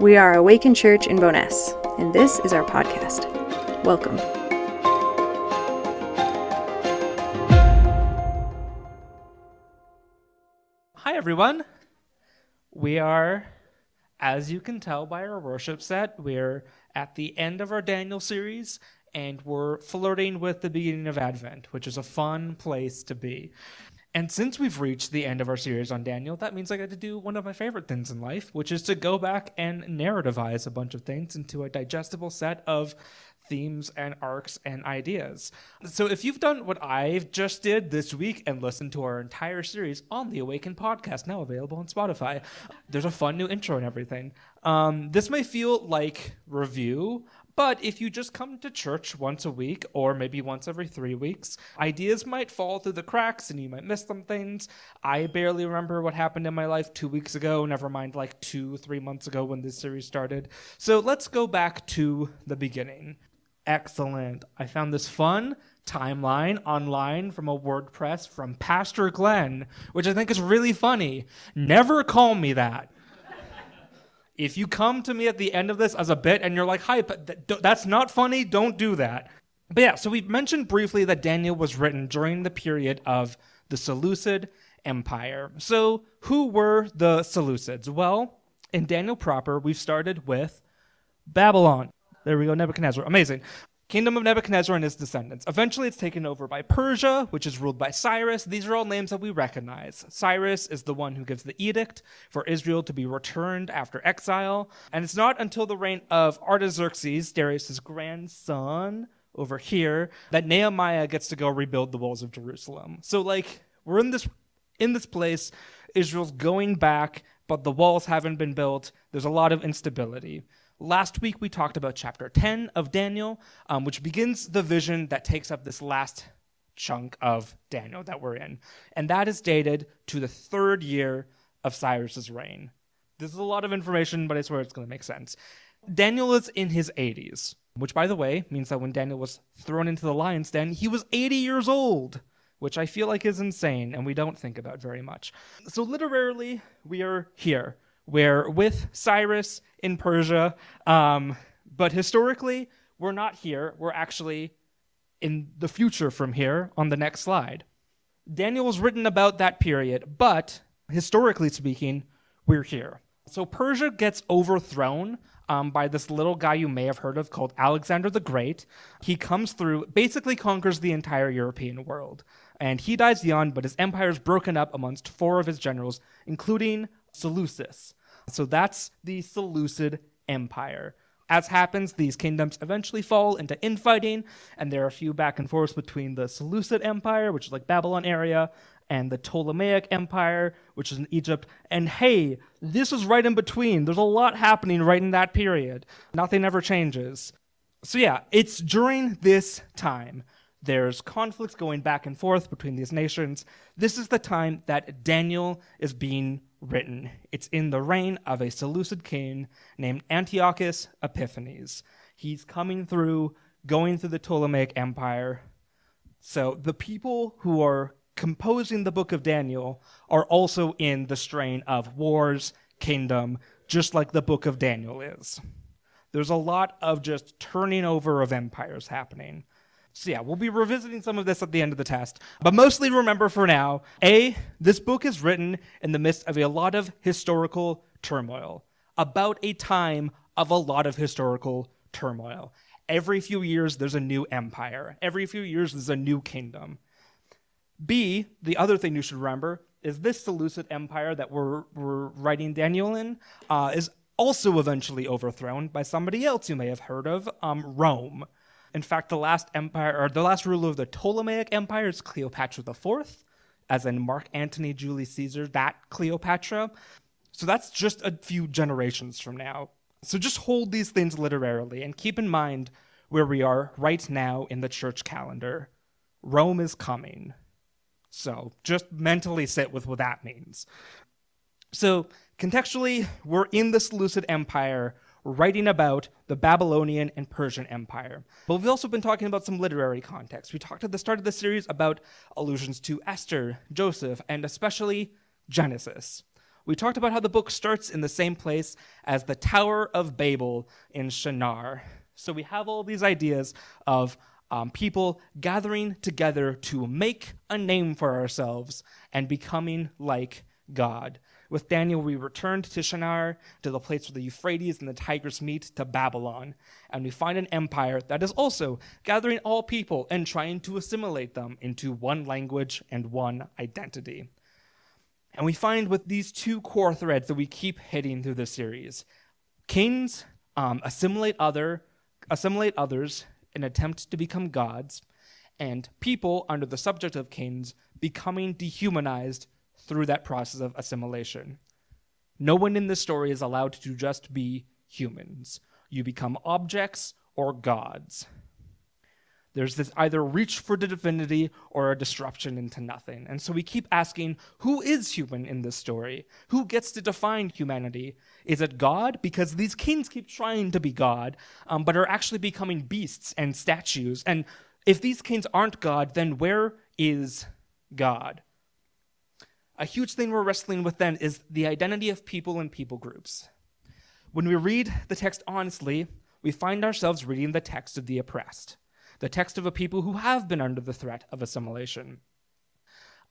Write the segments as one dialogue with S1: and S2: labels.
S1: We are Awaken Church in Bowness, and this is our podcast. Welcome.
S2: Hi, everyone. We are, as you can tell by our worship set, we're at the end of our Daniel series and we're flirting with the beginning of Advent, which is a fun place to be. And since we've reached the end of our series on Daniel, that means I get to do one of my favorite things in life, which is to go back and narrativize a bunch of things into a digestible set of themes and arcs and ideas. So if you've done what I've just did this week and listened to our entire series on the Awaken podcast, now available on Spotify, there's a fun new intro and everything. Um, this may feel like review, but if you just come to church once a week or maybe once every three weeks, ideas might fall through the cracks and you might miss some things. I barely remember what happened in my life two weeks ago, never mind like two, three months ago when this series started. So let's go back to the beginning. Excellent. I found this fun timeline online from a WordPress from Pastor Glenn, which I think is really funny. Never call me that. If you come to me at the end of this as a bit and you're like, hi, but th- that's not funny, don't do that. But yeah, so we mentioned briefly that Daniel was written during the period of the Seleucid Empire. So, who were the Seleucids? Well, in Daniel proper, we've started with Babylon. There we go, Nebuchadnezzar. Amazing. Kingdom of Nebuchadnezzar and his descendants. Eventually, it's taken over by Persia, which is ruled by Cyrus. These are all names that we recognize. Cyrus is the one who gives the edict for Israel to be returned after exile. And it's not until the reign of Artaxerxes, Darius' grandson, over here, that Nehemiah gets to go rebuild the walls of Jerusalem. So, like, we're in this in this place. Israel's going back, but the walls haven't been built. There's a lot of instability. Last week, we talked about chapter 10 of Daniel, um, which begins the vision that takes up this last chunk of Daniel that we're in. And that is dated to the third year of Cyrus's reign. This is a lot of information, but I swear it's going to make sense. Daniel is in his 80s, which, by the way, means that when Daniel was thrown into the lion's den, he was 80 years old, which I feel like is insane and we don't think about very much. So, literally, we are here we're with Cyrus in Persia, um, but historically, we're not here. We're actually in the future from here on the next slide. Daniel's written about that period, but historically speaking, we're here. So Persia gets overthrown um, by this little guy you may have heard of called Alexander the Great. He comes through, basically conquers the entire European world. And he dies young, but his empire is broken up amongst four of his generals, including Seleucus. So that's the Seleucid Empire. As happens, these kingdoms eventually fall into infighting, and there are a few back and forths between the Seleucid Empire, which is like Babylon area, and the Ptolemaic Empire, which is in Egypt. And hey, this is right in between. There's a lot happening right in that period. Nothing ever changes. So, yeah, it's during this time. There's conflicts going back and forth between these nations. This is the time that Daniel is being written. It's in the reign of a Seleucid king named Antiochus Epiphanes. He's coming through, going through the Ptolemaic Empire. So the people who are composing the book of Daniel are also in the strain of wars, kingdom, just like the book of Daniel is. There's a lot of just turning over of empires happening. So, yeah, we'll be revisiting some of this at the end of the test. But mostly remember for now A, this book is written in the midst of a lot of historical turmoil, about a time of a lot of historical turmoil. Every few years, there's a new empire, every few years, there's a new kingdom. B, the other thing you should remember is this Seleucid empire that we're, we're writing Daniel in uh, is also eventually overthrown by somebody else you may have heard of, um, Rome. In fact, the last empire or the last ruler of the Ptolemaic Empire is Cleopatra IV, as in Mark Antony Julius Caesar, that Cleopatra. So that's just a few generations from now. So just hold these things literarily and keep in mind where we are right now in the church calendar. Rome is coming. So just mentally sit with what that means. So contextually, we're in the Seleucid Empire writing about the Babylonian and Persian Empire. But we've also been talking about some literary context. We talked at the start of the series about allusions to Esther, Joseph, and especially Genesis. we talked about how the book starts in the same place as the Tower of Babel in Shinar. So we have all these ideas of um, people gathering together to make a name for ourselves and becoming like God. With Daniel, we returned to Shinar, to the place where the Euphrates and the Tigris meet, to Babylon, and we find an empire that is also gathering all people and trying to assimilate them into one language and one identity. And we find with these two core threads that we keep hitting through the series kings um, assimilate other assimilate others in attempt to become gods, and people under the subject of kings becoming dehumanized through that process of assimilation. No one in this story is allowed to just be humans. You become objects or gods. There's this either reach for the divinity or a disruption into nothing. And so we keep asking who is human in this story? Who gets to define humanity? Is it God? Because these kings keep trying to be God, um, but are actually becoming beasts and statues. And if these kings aren't God, then where is God? A huge thing we're wrestling with then is the identity of people and people groups. When we read the text honestly, we find ourselves reading the text of the oppressed, the text of a people who have been under the threat of assimilation.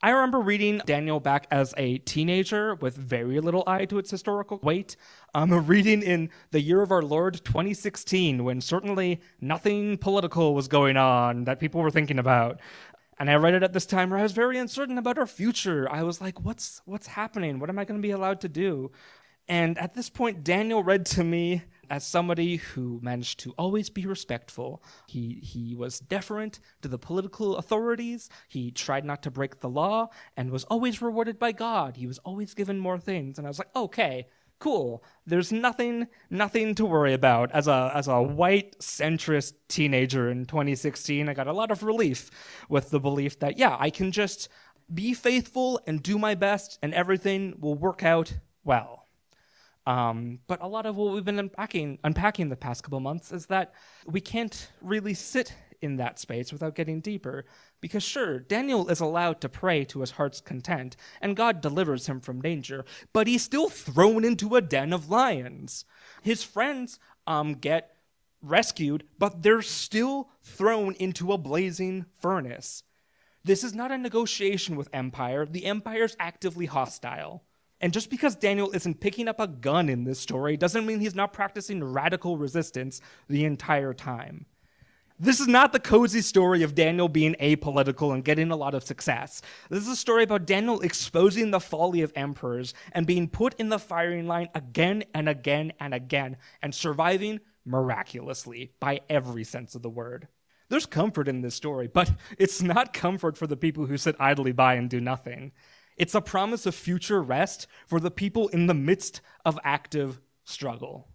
S2: I remember reading Daniel back as a teenager with very little eye to its historical weight. I'm um, reading in the year of our Lord 2016, when certainly nothing political was going on that people were thinking about. And I read it at this time where I was very uncertain about our future. I was like, what's what's happening? What am I going to be allowed to do? And at this point, Daniel read to me as somebody who managed to always be respectful. He he was deferent to the political authorities. He tried not to break the law and was always rewarded by God. He was always given more things. And I was like, okay, cool. There's nothing nothing to worry about. As a as a white centrist teenager in 2016, I got a lot of relief with the belief that yeah, I can just be faithful and do my best and everything will work out well. Um, but a lot of what we've been unpacking unpacking the past couple months is that we can't really sit in that space without getting deeper. Because sure, Daniel is allowed to pray to his heart's content, and God delivers him from danger, but he's still thrown into a den of lions. His friends um, get rescued, but they're still thrown into a blazing furnace. This is not a negotiation with Empire. The Empire's actively hostile. And just because Daniel isn't picking up a gun in this story doesn't mean he's not practicing radical resistance the entire time. This is not the cozy story of Daniel being apolitical and getting a lot of success. This is a story about Daniel exposing the folly of emperors and being put in the firing line again and again and again and surviving miraculously by every sense of the word. There's comfort in this story, but it's not comfort for the people who sit idly by and do nothing. It's a promise of future rest for the people in the midst of active struggle.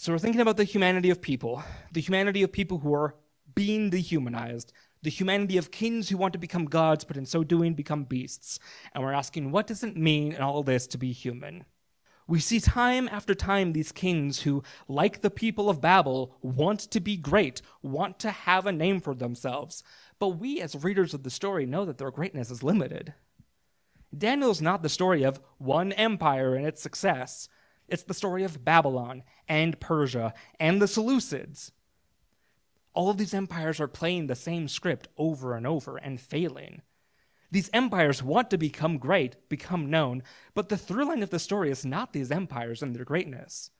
S2: So we're thinking about the humanity of people, the humanity of people who are being dehumanized, the humanity of kings who want to become gods, but in so doing become beasts. And we're asking, what does it mean in all this to be human? We see time after time these kings who, like the people of Babel, want to be great, want to have a name for themselves. But we, as readers of the story, know that their greatness is limited. Daniel is not the story of one empire and its success. It's the story of Babylon and Persia and the Seleucids. All of these empires are playing the same script over and over and failing. These empires want to become great, become known, but the through line of the story is not these empires and their greatness.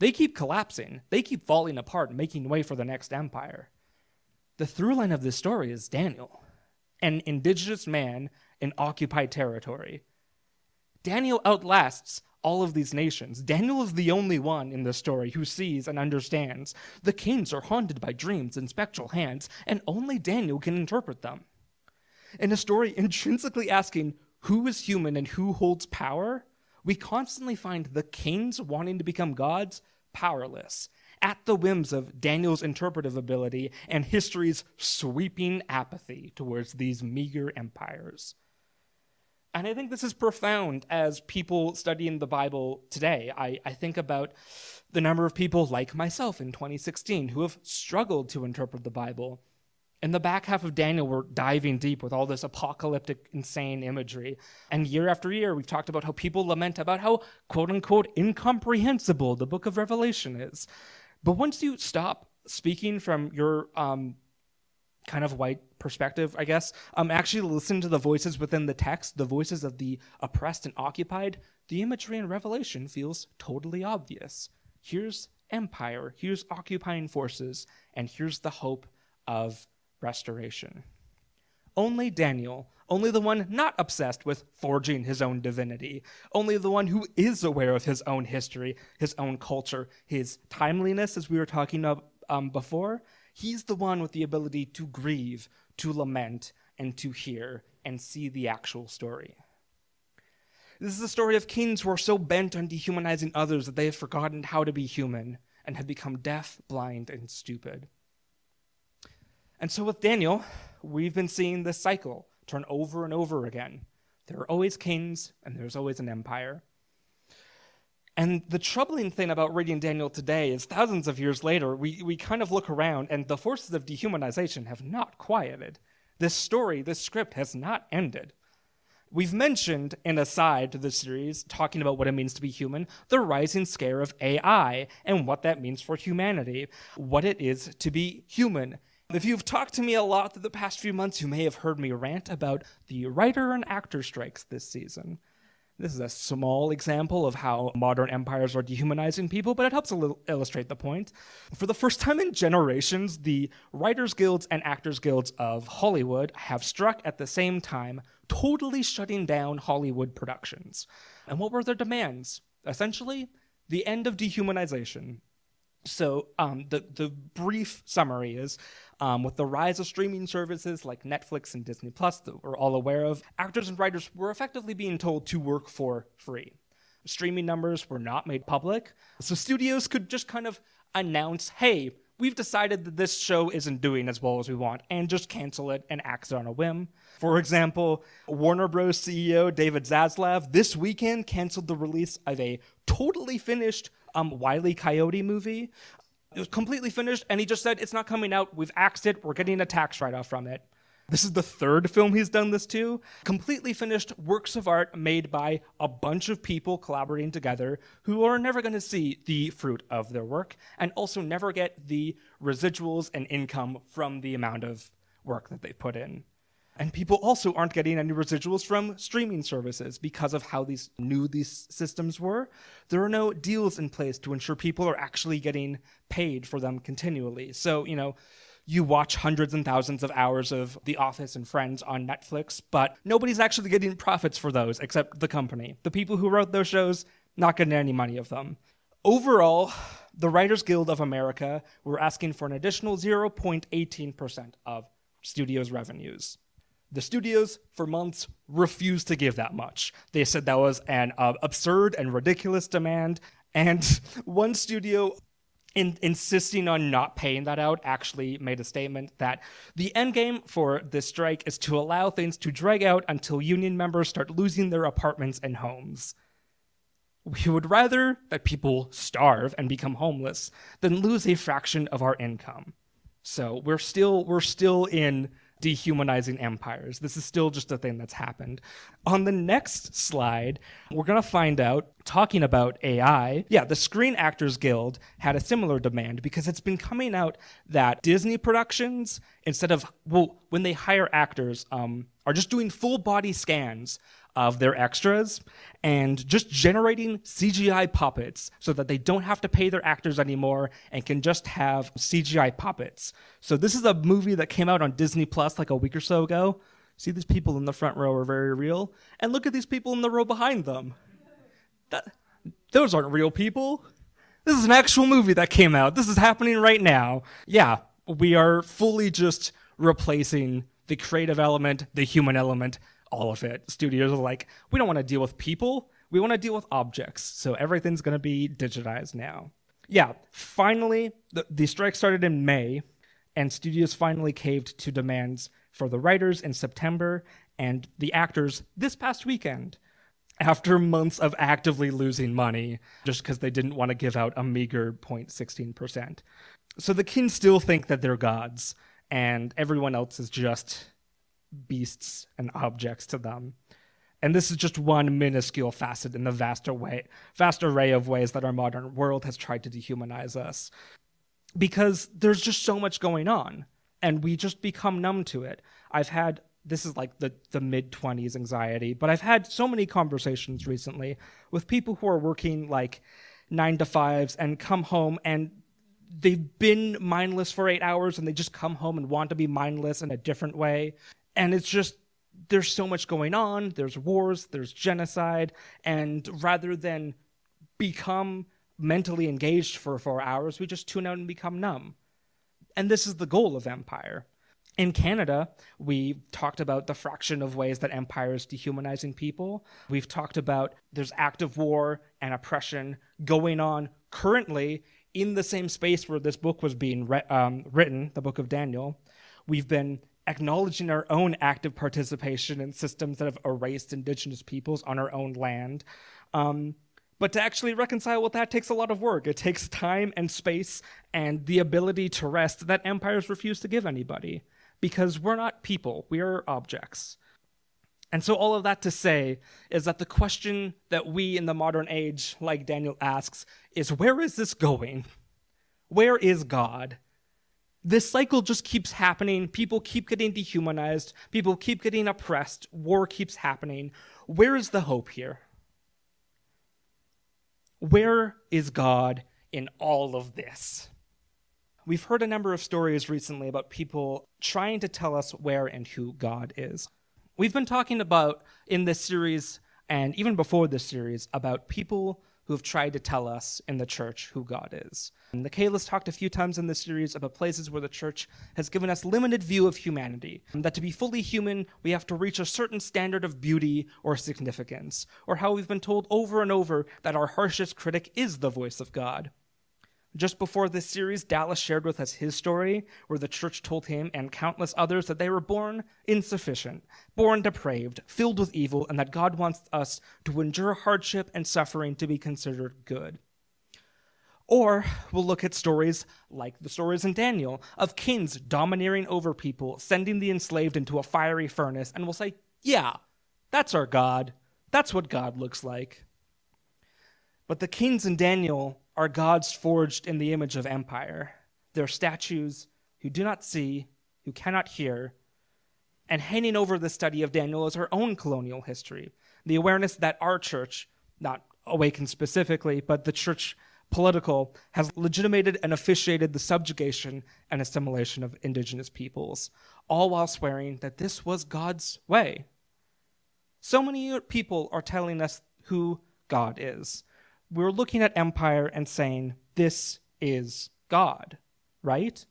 S2: They keep collapsing, they keep falling apart, making way for the next empire. The through line of this story is Daniel, an indigenous man in occupied territory. Daniel outlasts all of these nations. Daniel is the only one in the story who sees and understands. The kings are haunted by dreams and spectral hands, and only Daniel can interpret them. In a story intrinsically asking who is human and who holds power, we constantly find the kings wanting to become gods powerless, at the whims of Daniel's interpretive ability and history's sweeping apathy towards these meager empires. And I think this is profound as people studying the Bible today. I, I think about the number of people like myself in 2016 who have struggled to interpret the Bible. In the back half of Daniel, we're diving deep with all this apocalyptic, insane imagery. And year after year, we've talked about how people lament about how quote unquote incomprehensible the book of Revelation is. But once you stop speaking from your um, kind of white perspective, I guess, um, actually listen to the voices within the text, the voices of the oppressed and occupied, the imagery in Revelation feels totally obvious. Here's empire, here's occupying forces, and here's the hope of restoration. Only Daniel, only the one not obsessed with forging his own divinity, only the one who is aware of his own history, his own culture, his timeliness, as we were talking about um, before, he's the one with the ability to grieve, to lament, and to hear and see the actual story. This is the story of kings who are so bent on dehumanizing others that they have forgotten how to be human and have become deaf, blind, and stupid. And so with Daniel, we've been seeing this cycle turn over and over again. There are always kings, and there's always an empire. And the troubling thing about reading Daniel today is thousands of years later, we, we kind of look around, and the forces of dehumanization have not quieted. This story, this script has not ended. We've mentioned an aside to the series, talking about what it means to be human, the rising scare of AI and what that means for humanity, what it is to be human. If you've talked to me a lot through the past few months, you may have heard me rant about the writer and actor strikes this season. This is a small example of how modern empires are dehumanizing people, but it helps illustrate the point. For the first time in generations, the Writers Guilds and Actors Guilds of Hollywood have struck at the same time, totally shutting down Hollywood productions. And what were their demands? Essentially, the end of dehumanization. So, um, the, the brief summary is um, with the rise of streaming services like Netflix and Disney Plus that we're all aware of, actors and writers were effectively being told to work for free. Streaming numbers were not made public, so studios could just kind of announce, hey, we've decided that this show isn't doing as well as we want, and just cancel it and act on a whim. For example, Warner Bros. CEO David Zaslav this weekend canceled the release of a totally finished um, Wiley Coyote movie it was completely finished, and he just said, It's not coming out. We've axed it. We're getting a tax write off from it. This is the third film he's done this to. Completely finished works of art made by a bunch of people collaborating together who are never going to see the fruit of their work and also never get the residuals and income from the amount of work that they've put in. And people also aren't getting any residuals from streaming services because of how these new these systems were. There are no deals in place to ensure people are actually getting paid for them continually. So, you know, you watch hundreds and thousands of hours of The Office and Friends on Netflix, but nobody's actually getting profits for those except the company. The people who wrote those shows not getting any money of them. Overall, the Writers Guild of America were asking for an additional 0.18% of studios' revenues. The studios, for months, refused to give that much. They said that was an uh, absurd and ridiculous demand. And one studio, in, insisting on not paying that out, actually made a statement that the end game for this strike is to allow things to drag out until union members start losing their apartments and homes. We would rather that people starve and become homeless than lose a fraction of our income. So we're still we're still in dehumanizing empires. This is still just a thing that's happened. On the next slide, we're going to find out, talking about AI, yeah, the Screen Actors Guild had a similar demand because it's been coming out that Disney productions, instead of, well, when they hire actors, um, are just doing full body scans of their extras and just generating CGI puppets so that they don't have to pay their actors anymore and can just have CGI puppets. So this is a movie that came out on Disney Plus like a week or so ago. See these people in the front row are very real and look at these people in the row behind them. That, those aren't real people. This is an actual movie that came out. This is happening right now. Yeah, we are fully just replacing the creative element, the human element all of it. Studios are like, we don't want to deal with people, we want to deal with objects. So everything's going to be digitized now. Yeah, finally, the, the strike started in May, and studios finally caved to demands for the writers in September and the actors this past weekend after months of actively losing money just because they didn't want to give out a meager 0.16%. So the kings still think that they're gods and everyone else is just beasts and objects to them. And this is just one minuscule facet in the vast array, vast array of ways that our modern world has tried to dehumanize us. Because there's just so much going on, and we just become numb to it. I've had this is like the, the mid 20s anxiety, but I've had so many conversations recently with people who are working like nine to fives and come home and they've been mindless for eight hours and they just come home and want to be mindless in a different way. And it's just, there's so much going on. There's wars, there's genocide. And rather than become mentally engaged for four hours, we just tune out and become numb. And this is the goal of Empire. In Canada, we talked about the fraction of ways that empire is dehumanizing people. We've talked about there's active war and oppression going on currently in the same space where this book was being re- um, written, the book of Daniel. We've been acknowledging our own active participation in systems that have erased indigenous peoples on our own land. Um, but to actually reconcile with that takes a lot of work. It takes time and space and the ability to rest that empires refuse to give anybody because we're not people, we are objects. And so, all of that to say is that the question that we in the modern age, like Daniel asks, is where is this going? Where is God? This cycle just keeps happening. People keep getting dehumanized. People keep getting oppressed. War keeps happening. Where is the hope here? Where is God in all of this? We've heard a number of stories recently about people trying to tell us where and who God is. We've been talking about in this series, and even before this series, about people who have tried to tell us in the church who God is. And the Kayla's talked a few times in this series about places where the church has given us limited view of humanity. That to be fully human, we have to reach a certain standard of beauty or significance. Or how we've been told over and over that our harshest critic is the voice of God. Just before this series, Dallas shared with us his story, where the church told him and countless others that they were born insufficient, born depraved, filled with evil, and that God wants us to endure hardship and suffering to be considered good. Or we'll look at stories like the stories in Daniel of kings domineering over people, sending the enslaved into a fiery furnace, and we'll say, yeah, that's our God. That's what God looks like. But the kings in Daniel are gods forged in the image of empire. They're statues who do not see, who cannot hear. And hanging over the study of Daniel is our own colonial history, the awareness that our church, not awakened specifically, but the church political, has legitimated and officiated the subjugation and assimilation of indigenous peoples, all while swearing that this was God's way. So many people are telling us who God is we're looking at empire and saying, this is God, right?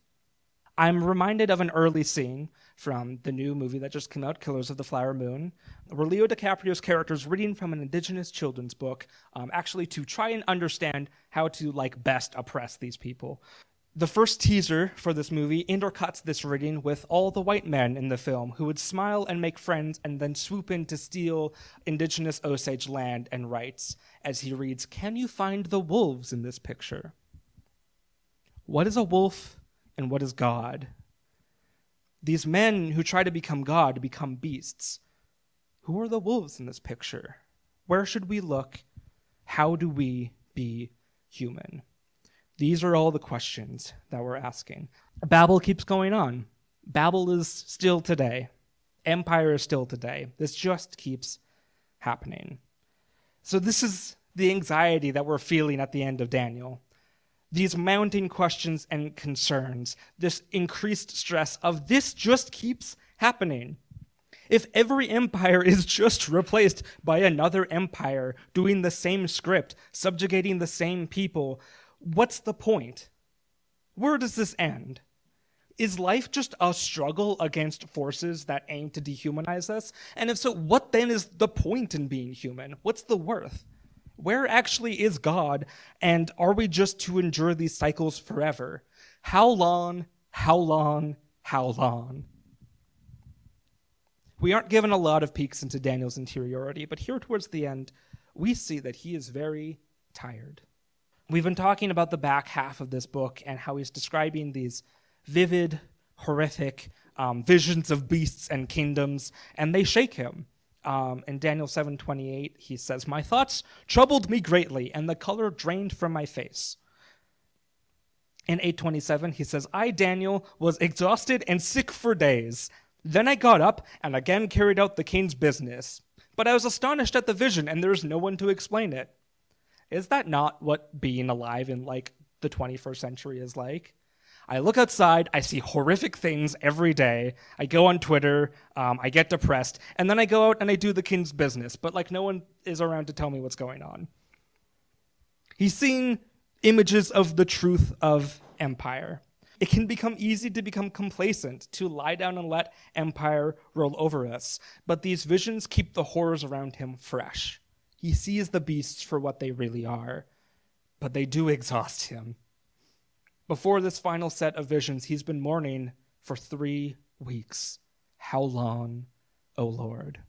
S2: I'm reminded of an early scene from the new movie that just came out, Killers of the Flower Moon, where Leo DiCaprio's character is reading from an indigenous children's book, um, actually to try and understand how to like best oppress these people the first teaser for this movie intercuts this reading with all the white men in the film who would smile and make friends and then swoop in to steal indigenous Osage land and rights as he reads, Can you find the wolves in this picture? What is a wolf and what is God? These men who try to become God become beasts. Who are the wolves in this picture? Where should we look? How do we be human? These are all the questions that we're asking. Babel keeps going on. Babel is still today. Empire is still today. This just keeps happening. So, this is the anxiety that we're feeling at the end of Daniel. These mounting questions and concerns, this increased stress of this just keeps happening. If every empire is just replaced by another empire doing the same script, subjugating the same people, what's the point? Where does this end? Is life just a struggle against forces that aim to dehumanize us? And if so, what then is the point in being human? What's the worth? Where actually is God? And are we just to endure these cycles forever? How long? How long? How long? We aren't given a lot of peeks into Daniel's interiority, but here towards the end, we see that he is very tired. We've been talking about the back half of this book and how he's describing these vivid, horrific um, visions of beasts and kingdoms, and they shake him. Um, in Daniel 7:28, he says, "My thoughts troubled me greatly, and the color drained from my face." In 8:27, he says, "I Daniel was exhausted and sick for days. Then I got up and again carried out the king's business. But I was astonished at the vision, and there is no one to explain it." Is that not what being alive in like the 21st century is like? I look outside, I see horrific things every day. I go on Twitter, um, I get depressed, and then I go out and I do the king's business, but like no one is around to tell me what's going on. He's seen images of the truth of empire. It can become easy to become complacent, to lie down and let empire roll over us, but these visions keep the horrors around him fresh. He sees the beasts for what they really are, but they do exhaust him. Before this final set of visions, he's been mourning for three weeks. How long, O Lord?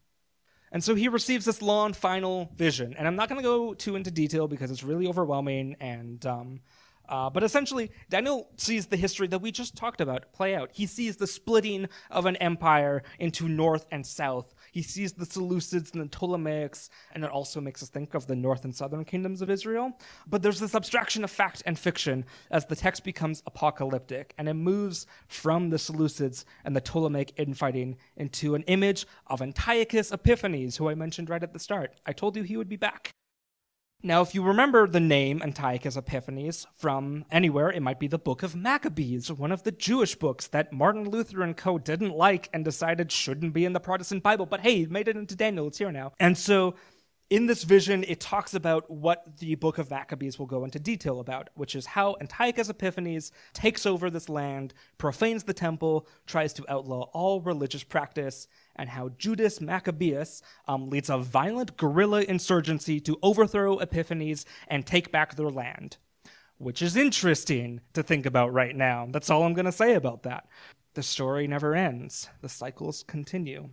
S2: And so he receives this long final vision. And I'm not going to go too into detail because it's really overwhelming and um, uh, but essentially, Daniel sees the history that we just talked about play out. He sees the splitting of an empire into north and south. He sees the Seleucids and the Ptolemaics, and it also makes us think of the north and southern kingdoms of Israel. But there's this abstraction of fact and fiction as the text becomes apocalyptic, and it moves from the Seleucids and the Ptolemaic infighting into an image of Antiochus Epiphanes, who I mentioned right at the start. I told you he would be back. Now, if you remember the name Antiochus Epiphanes from anywhere, it might be the Book of Maccabees, one of the Jewish books that Martin Luther and co. didn't like and decided shouldn't be in the Protestant Bible. But hey, made it into Daniel, it's here now. And so in this vision, it talks about what the book of Maccabees will go into detail about, which is how Antiochus Epiphanes takes over this land, profanes the temple, tries to outlaw all religious practice, and how Judas Maccabeus um, leads a violent guerrilla insurgency to overthrow Epiphanes and take back their land. Which is interesting to think about right now. That's all I'm going to say about that. The story never ends, the cycles continue.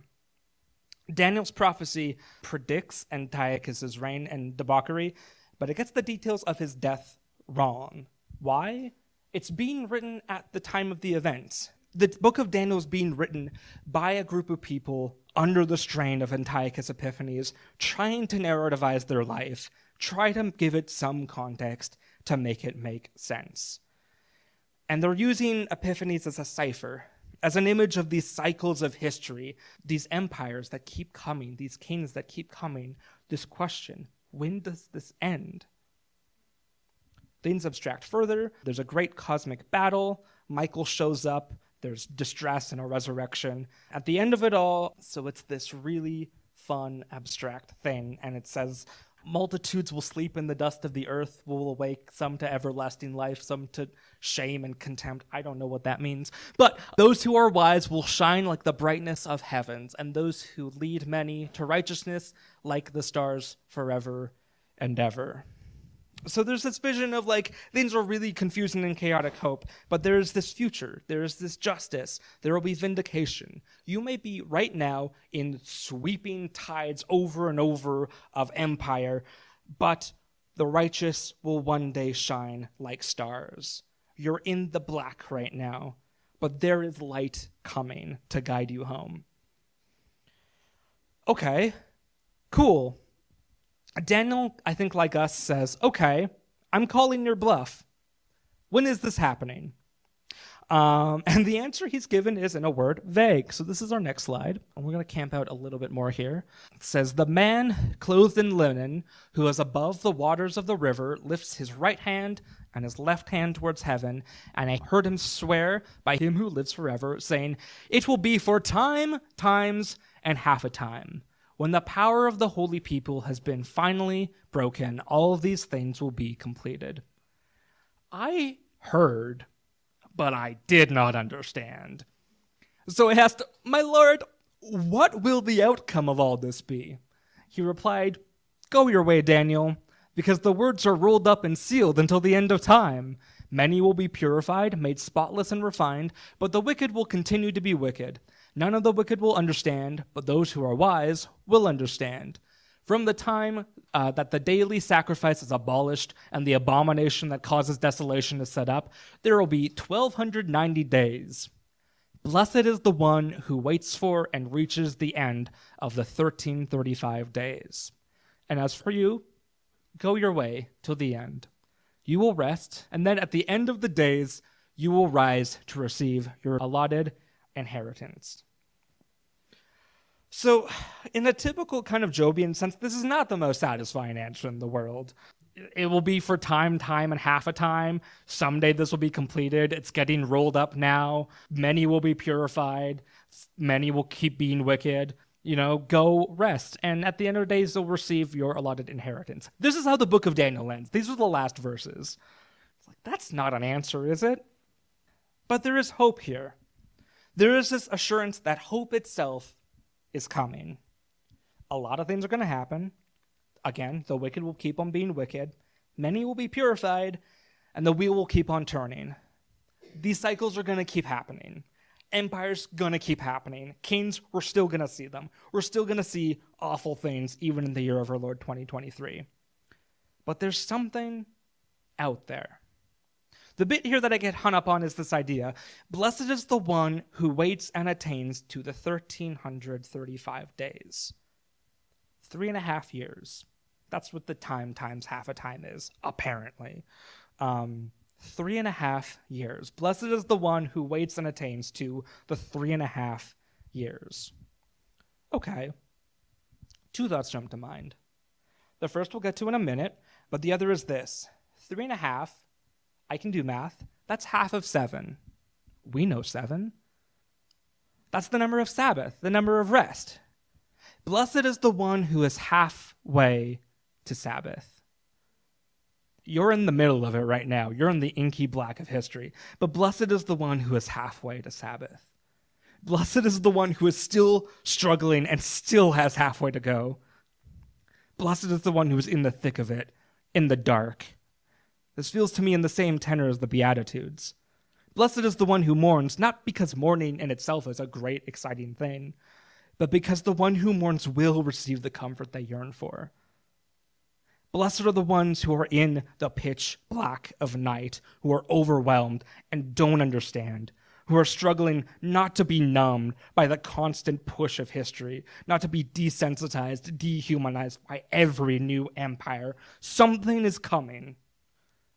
S2: Daniel's prophecy predicts Antiochus's reign and debauchery, but it gets the details of his death wrong. Why? It's being written at the time of the events. The book of Daniel is being written by a group of people under the strain of Antiochus Epiphanes, trying to narrativize their life, try to give it some context to make it make sense. And they're using Epiphanes as a cipher as an image of these cycles of history, these empires that keep coming, these kings that keep coming, this question when does this end? Things abstract further. There's a great cosmic battle. Michael shows up. There's distress and a resurrection. At the end of it all, so it's this really fun, abstract thing. And it says, multitudes will sleep in the dust of the earth, will awake, some to everlasting life, some to shame and contempt. I don't know what that means. But those who are wise will shine like the brightness of heavens, and those who lead many to righteousness like the stars forever and ever. So there's this vision of like things are really confusing and chaotic hope, but there's this future, there's this justice, there will be vindication. You may be right now in sweeping tides over and over of empire, but the righteous will one day shine like stars. You're in the black right now, but there is light coming to guide you home. Okay, cool. Daniel, I think, like us, says, Okay, I'm calling your bluff. When is this happening? Um, and the answer he's given is, in a word, vague. So this is our next slide. And we're going to camp out a little bit more here. It says, The man clothed in linen, who is above the waters of the river, lifts his right hand and his left hand towards heaven. And I heard him swear by him who lives forever, saying, It will be for time, times, and half a time. When the power of the holy people has been finally broken, all of these things will be completed. I heard, but I did not understand. So I asked, My lord, what will the outcome of all this be? He replied, Go your way, Daniel, because the words are rolled up and sealed until the end of time. Many will be purified, made spotless and refined, but the wicked will continue to be wicked. None of the wicked will understand, but those who are wise will understand. From the time uh, that the daily sacrifice is abolished and the abomination that causes desolation is set up, there will be 1290 days. Blessed is the one who waits for and reaches the end of the 1335 days. And as for you, go your way till the end. You will rest, and then at the end of the days, you will rise to receive your allotted inheritance. So, in a typical kind of Jobian sense, this is not the most satisfying answer in the world. It will be for time, time, and half a time. Someday this will be completed. It's getting rolled up now. Many will be purified. Many will keep being wicked. You know, go rest. And at the end of the days, you'll receive your allotted inheritance. This is how the book of Daniel ends. These are the last verses. It's like, that's not an answer, is it? But there is hope here. There is this assurance that hope itself is coming. A lot of things are going to happen. Again, the wicked will keep on being wicked, many will be purified, and the wheel will keep on turning. These cycles are going to keep happening. Empire's going to keep happening. Kings, we're still going to see them. We're still going to see awful things even in the year of our Lord 2023. But there's something out there. The bit here that I get hung up on is this idea Blessed is the one who waits and attains to the 1335 days. Three and a half years. That's what the time times half a time is, apparently. Um, three and a half years. Blessed is the one who waits and attains to the three and a half years. Okay. Two thoughts jump to mind. The first we'll get to in a minute, but the other is this three and a half I can do math. That's half of seven. We know seven. That's the number of Sabbath, the number of rest. Blessed is the one who is halfway to Sabbath. You're in the middle of it right now. You're in the inky black of history. But blessed is the one who is halfway to Sabbath. Blessed is the one who is still struggling and still has halfway to go. Blessed is the one who is in the thick of it, in the dark. This feels to me in the same tenor as the Beatitudes. Blessed is the one who mourns, not because mourning in itself is a great, exciting thing, but because the one who mourns will receive the comfort they yearn for. Blessed are the ones who are in the pitch black of night, who are overwhelmed and don't understand, who are struggling not to be numbed by the constant push of history, not to be desensitized, dehumanized by every new empire. Something is coming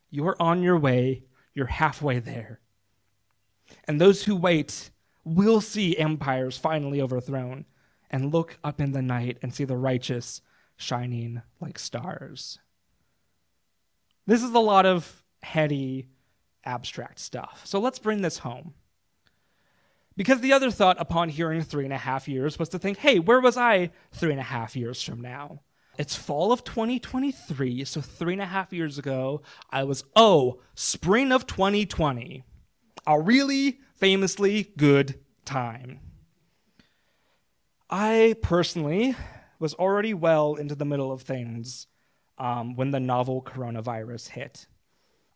S2: you're on your way, you're halfway there. And those who wait will see empires finally overthrown and look up in the night and see the righteous shining like stars. This is a lot of heady, abstract stuff. So let's bring this home. Because the other thought upon hearing three and a half years was to think, hey, where was I three and a half years from now? It's fall of 2023, so three and a half years ago, I was, oh, spring of 2020. A really famously good time. I personally was already well into the middle of things um, when the novel coronavirus hit.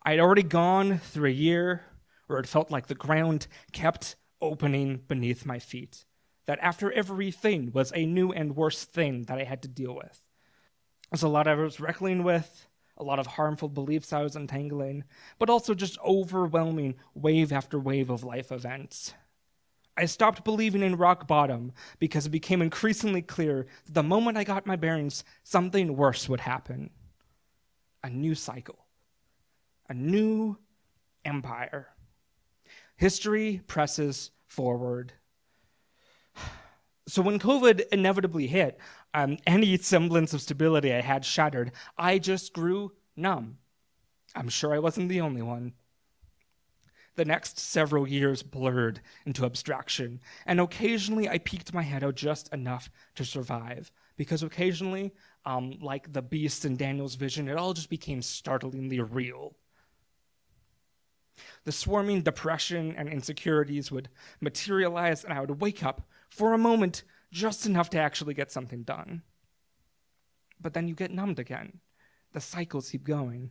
S2: I'd already gone through a year where it felt like the ground kept opening beneath my feet, that after everything was a new and worse thing that I had to deal with. There's a lot I was wrestling with, a lot of harmful beliefs I was untangling, but also just overwhelming wave after wave of life events. I stopped believing in rock bottom because it became increasingly clear that the moment I got my bearings, something worse would happen. A new cycle, a new empire. History presses forward. So when COVID inevitably hit, um, any semblance of stability I had shattered. I just grew numb. I'm sure I wasn't the only one. The next several years blurred into abstraction, and occasionally I peeked my head out just enough to survive, because occasionally, um, like the beast in Daniel's vision, it all just became startlingly real. The swarming depression and insecurities would materialize, and I would wake up for a moment just enough to actually get something done. But then you get numbed again. The cycles keep going.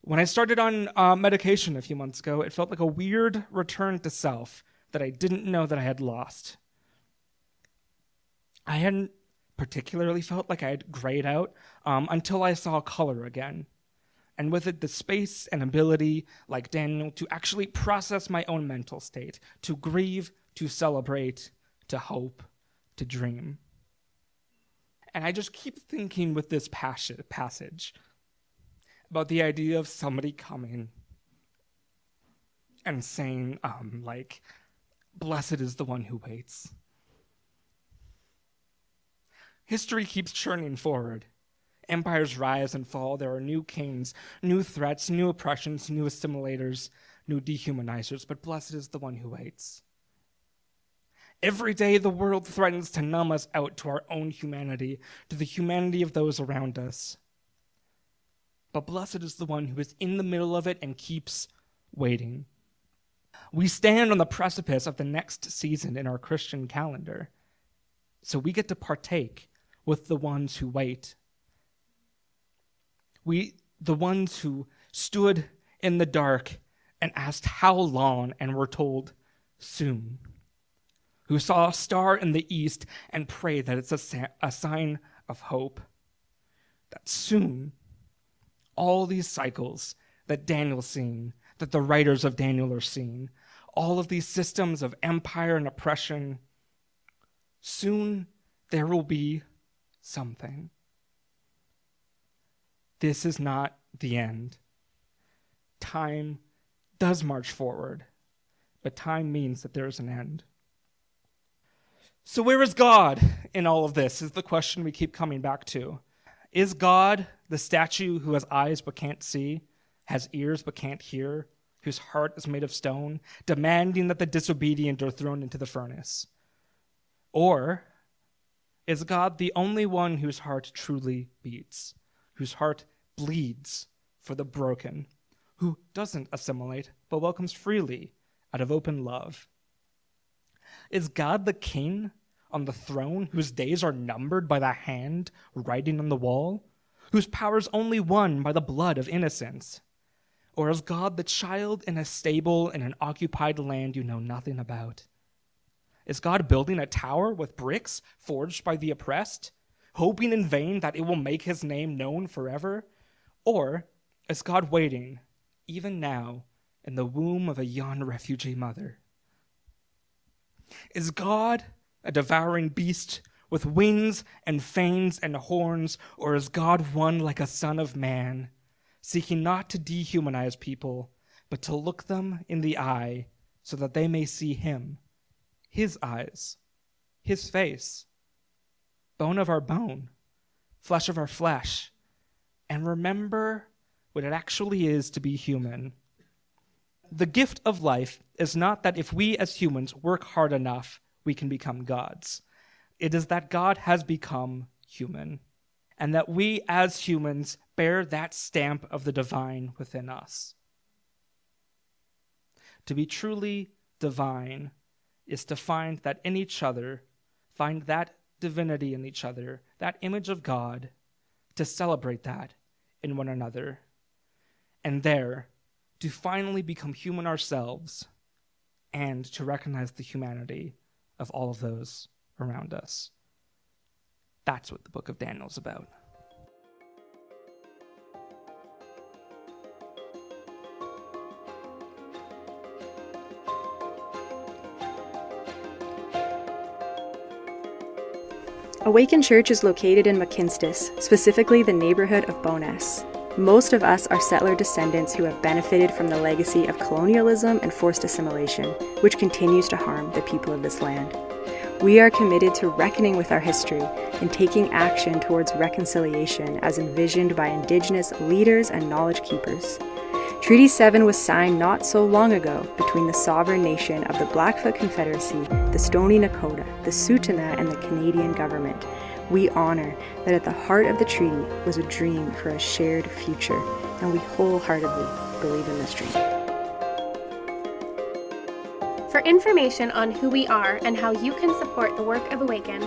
S2: When I started on uh, medication a few months ago, it felt like a weird return to self that I didn't know that I had lost. I hadn't particularly felt like I had grayed out um, until I saw color again. and with it the space and ability, like Daniel, to actually process my own mental state, to grieve, to celebrate, to hope, to dream. And I just keep thinking with this passage about the idea of somebody coming and saying, um, like, blessed is the one who waits. History keeps churning forward. Empires rise and fall. There are new kings, new threats, new oppressions, new assimilators, new dehumanizers, but blessed is the one who waits. Every day, the world threatens to numb us out to our own humanity, to the humanity of those around us. But blessed is the one who is in the middle of it and keeps waiting. We stand on the precipice of the next season in our Christian calendar, so we get to partake with the ones who wait. We, the ones who stood in the dark and asked how long and were told soon who saw a star in the east and prayed that it's a, sa- a sign of hope. That soon, all these cycles that Daniel's seen, that the writers of Daniel are seeing, all of these systems of empire and oppression, soon there will be something. This is not the end. Time does march forward, but time means that there is an end. So, where is God in all of this? Is the question we keep coming back to. Is God the statue who has eyes but can't see, has ears but can't hear, whose heart is made of stone, demanding that the disobedient are thrown into the furnace? Or is God the only one whose heart truly beats, whose heart bleeds for the broken, who doesn't assimilate but welcomes freely out of open love? Is God the king on the throne, whose days are numbered by the hand writing on the wall, whose power is only won by the blood of innocents? Or is God the child in a stable in an occupied land you know nothing about? Is God building a tower with bricks forged by the oppressed, hoping in vain that it will make his name known forever? Or is God waiting, even now, in the womb of a yon refugee mother? Is God a devouring beast with wings and fangs and horns, or is God one like a son of man, seeking not to dehumanize people, but to look them in the eye so that they may see him, his eyes, his face, bone of our bone, flesh of our flesh, and remember what it actually is to be human. The gift of life is not that if we as humans work hard enough, we can become gods. It is that God has become human, and that we as humans bear that stamp of the divine within us. To be truly divine is to find that in each other, find that divinity in each other, that image of God, to celebrate that in one another, and there to finally become human ourselves and to recognize the humanity of all of those around us. That's what the book of Daniel is about.
S1: Awaken Church is located in Mohkinstsis, specifically the neighborhood of Bowness. Most of us are settler descendants who have benefited from the legacy of colonialism and forced assimilation, which continues to harm the people of this land. We are committed to reckoning with our history and taking action towards reconciliation as envisioned by Indigenous leaders and knowledge keepers. Treaty 7 was signed not so long ago between the sovereign nation of the Blackfoot Confederacy, the Stoney Nakoda, the Tsuut'ina, and the Canadian government we honor that at the heart of the treaty was a dream for a shared future, and we wholeheartedly believe in this dream.
S3: For information on who we are and how you can support the work of Awaken,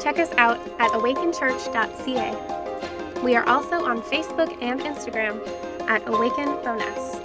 S3: check us out at awakenchurch.ca. We are also on Facebook and Instagram at Awaken Bowness.